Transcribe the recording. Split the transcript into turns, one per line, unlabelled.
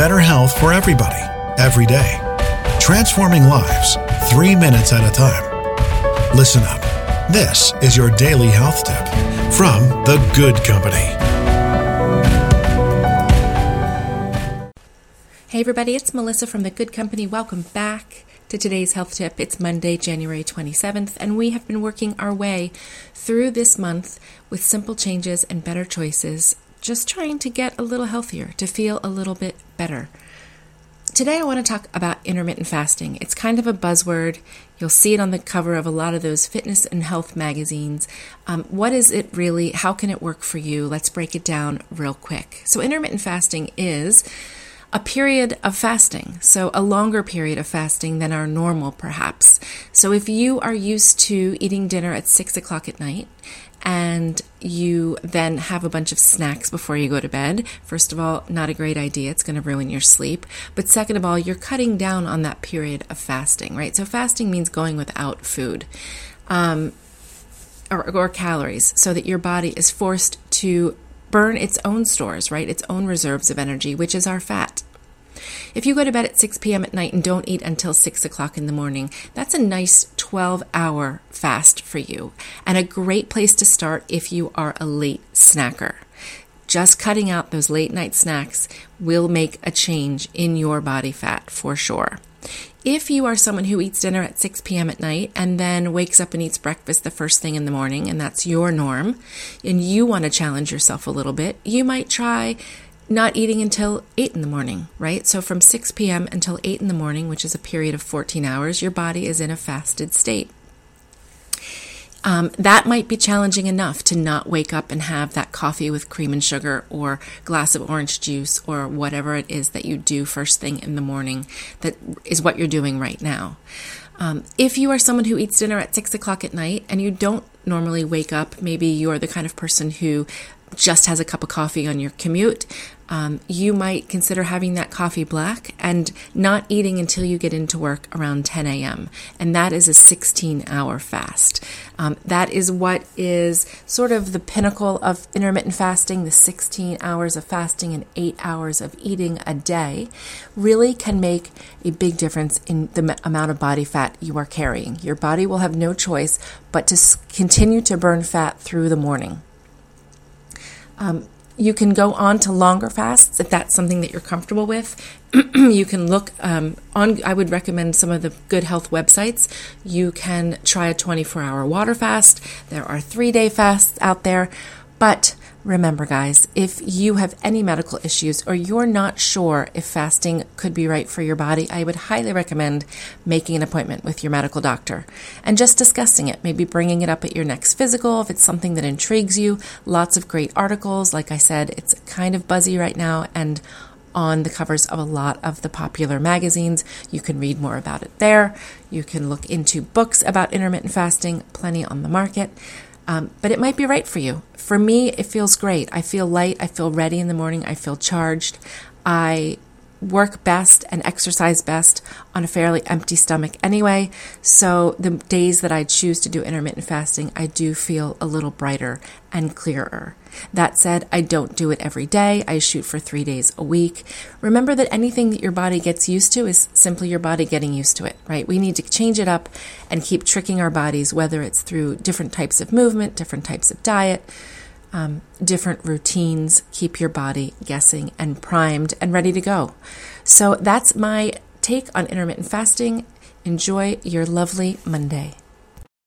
better health for everybody, every day. Transforming lives, three minutes at a time. Listen up. This is your daily health tip from The Good Company.
Hey, everybody, it's Melissa from The Good Company. Welcome back to today's health tip. It's Monday, January 27th, and we have been working our way through this month with simple changes and better choices, just trying to get a little healthier, to feel a little bit better. Today, I want to talk about intermittent fasting. It's kind of a buzzword. You'll see it on the cover of a lot of those fitness and health magazines. Um, what is it really? How can it work for you? Let's break it down real quick. So, intermittent fasting is a period of fasting, so a longer period of fasting than our normal, perhaps. So if you are used to eating dinner at six o'clock at night and you then have a bunch of snacks before you go to bed, first of all, not a great idea. It's going to ruin your sleep. But second of all, you're cutting down on that period of fasting, right? So fasting means going without food. Um, or, or calories, so that your body is forced to burn its own stores, right? Its own reserves of energy, which is our fat. If you go to bed at 6 p.m. at night and don't eat until 6 o'clock in the morning, that's a nice 12 hour fast for you, and a great place to start if you are a late snacker. Just cutting out those late night snacks will make a change in your body fat for sure. If you are someone who eats dinner at 6 p.m. at night and then wakes up and eats breakfast the first thing in the morning, and that's your norm, and you want to challenge yourself a little bit, you might try not eating until 8 in the morning, right? So from 6 p.m. until 8 in the morning, which is a period of 14 hours, your body is in a fasted state um, that might be challenging enough to not wake up and have that coffee with cream and sugar or glass of orange juice or whatever it is that you do first thing in the morning that is what you're doing right now. Um, if you are someone who eats dinner at six o'clock at night and you don't normally wake up, maybe you're the kind of person who just has a cup of coffee on your commute, um, you might consider having that coffee black and not eating until you get into work around 10 a.m. And that is a 16 hour fast. Um, that is what is sort of the pinnacle of intermittent fasting the 16 hours of fasting and eight hours of eating a day really can make a big difference in the amount of body fat you are carrying. Your body will have no choice but to continue to burn fat through the morning. Um, you can go on to longer fasts if that's something that you're comfortable with. you can look um, on, I would recommend some of the good health websites. You can try a 24 hour water fast. There are three day fasts out there. But Remember, guys, if you have any medical issues or you're not sure if fasting could be right for your body, I would highly recommend making an appointment with your medical doctor and just discussing it, maybe bringing it up at your next physical if it's something that intrigues you. Lots of great articles. Like I said, it's kind of buzzy right now and on the covers of a lot of the popular magazines. You can read more about it there. You can look into books about intermittent fasting, plenty on the market. Um, but it might be right for you. For me, it feels great. I feel light. I feel ready in the morning. I feel charged. I work best and exercise best on a fairly empty stomach anyway. So the days that I choose to do intermittent fasting, I do feel a little brighter and clearer. That said, I don't do it every day. I shoot for three days a week. Remember that anything that your body gets used to is simply your body getting used to it, right? We need to change it up and keep tricking our bodies, whether it's through different types of movement, different types of diet, um, different routines. Keep your body guessing and primed and ready to go. So that's my take on intermittent fasting. Enjoy your lovely Monday.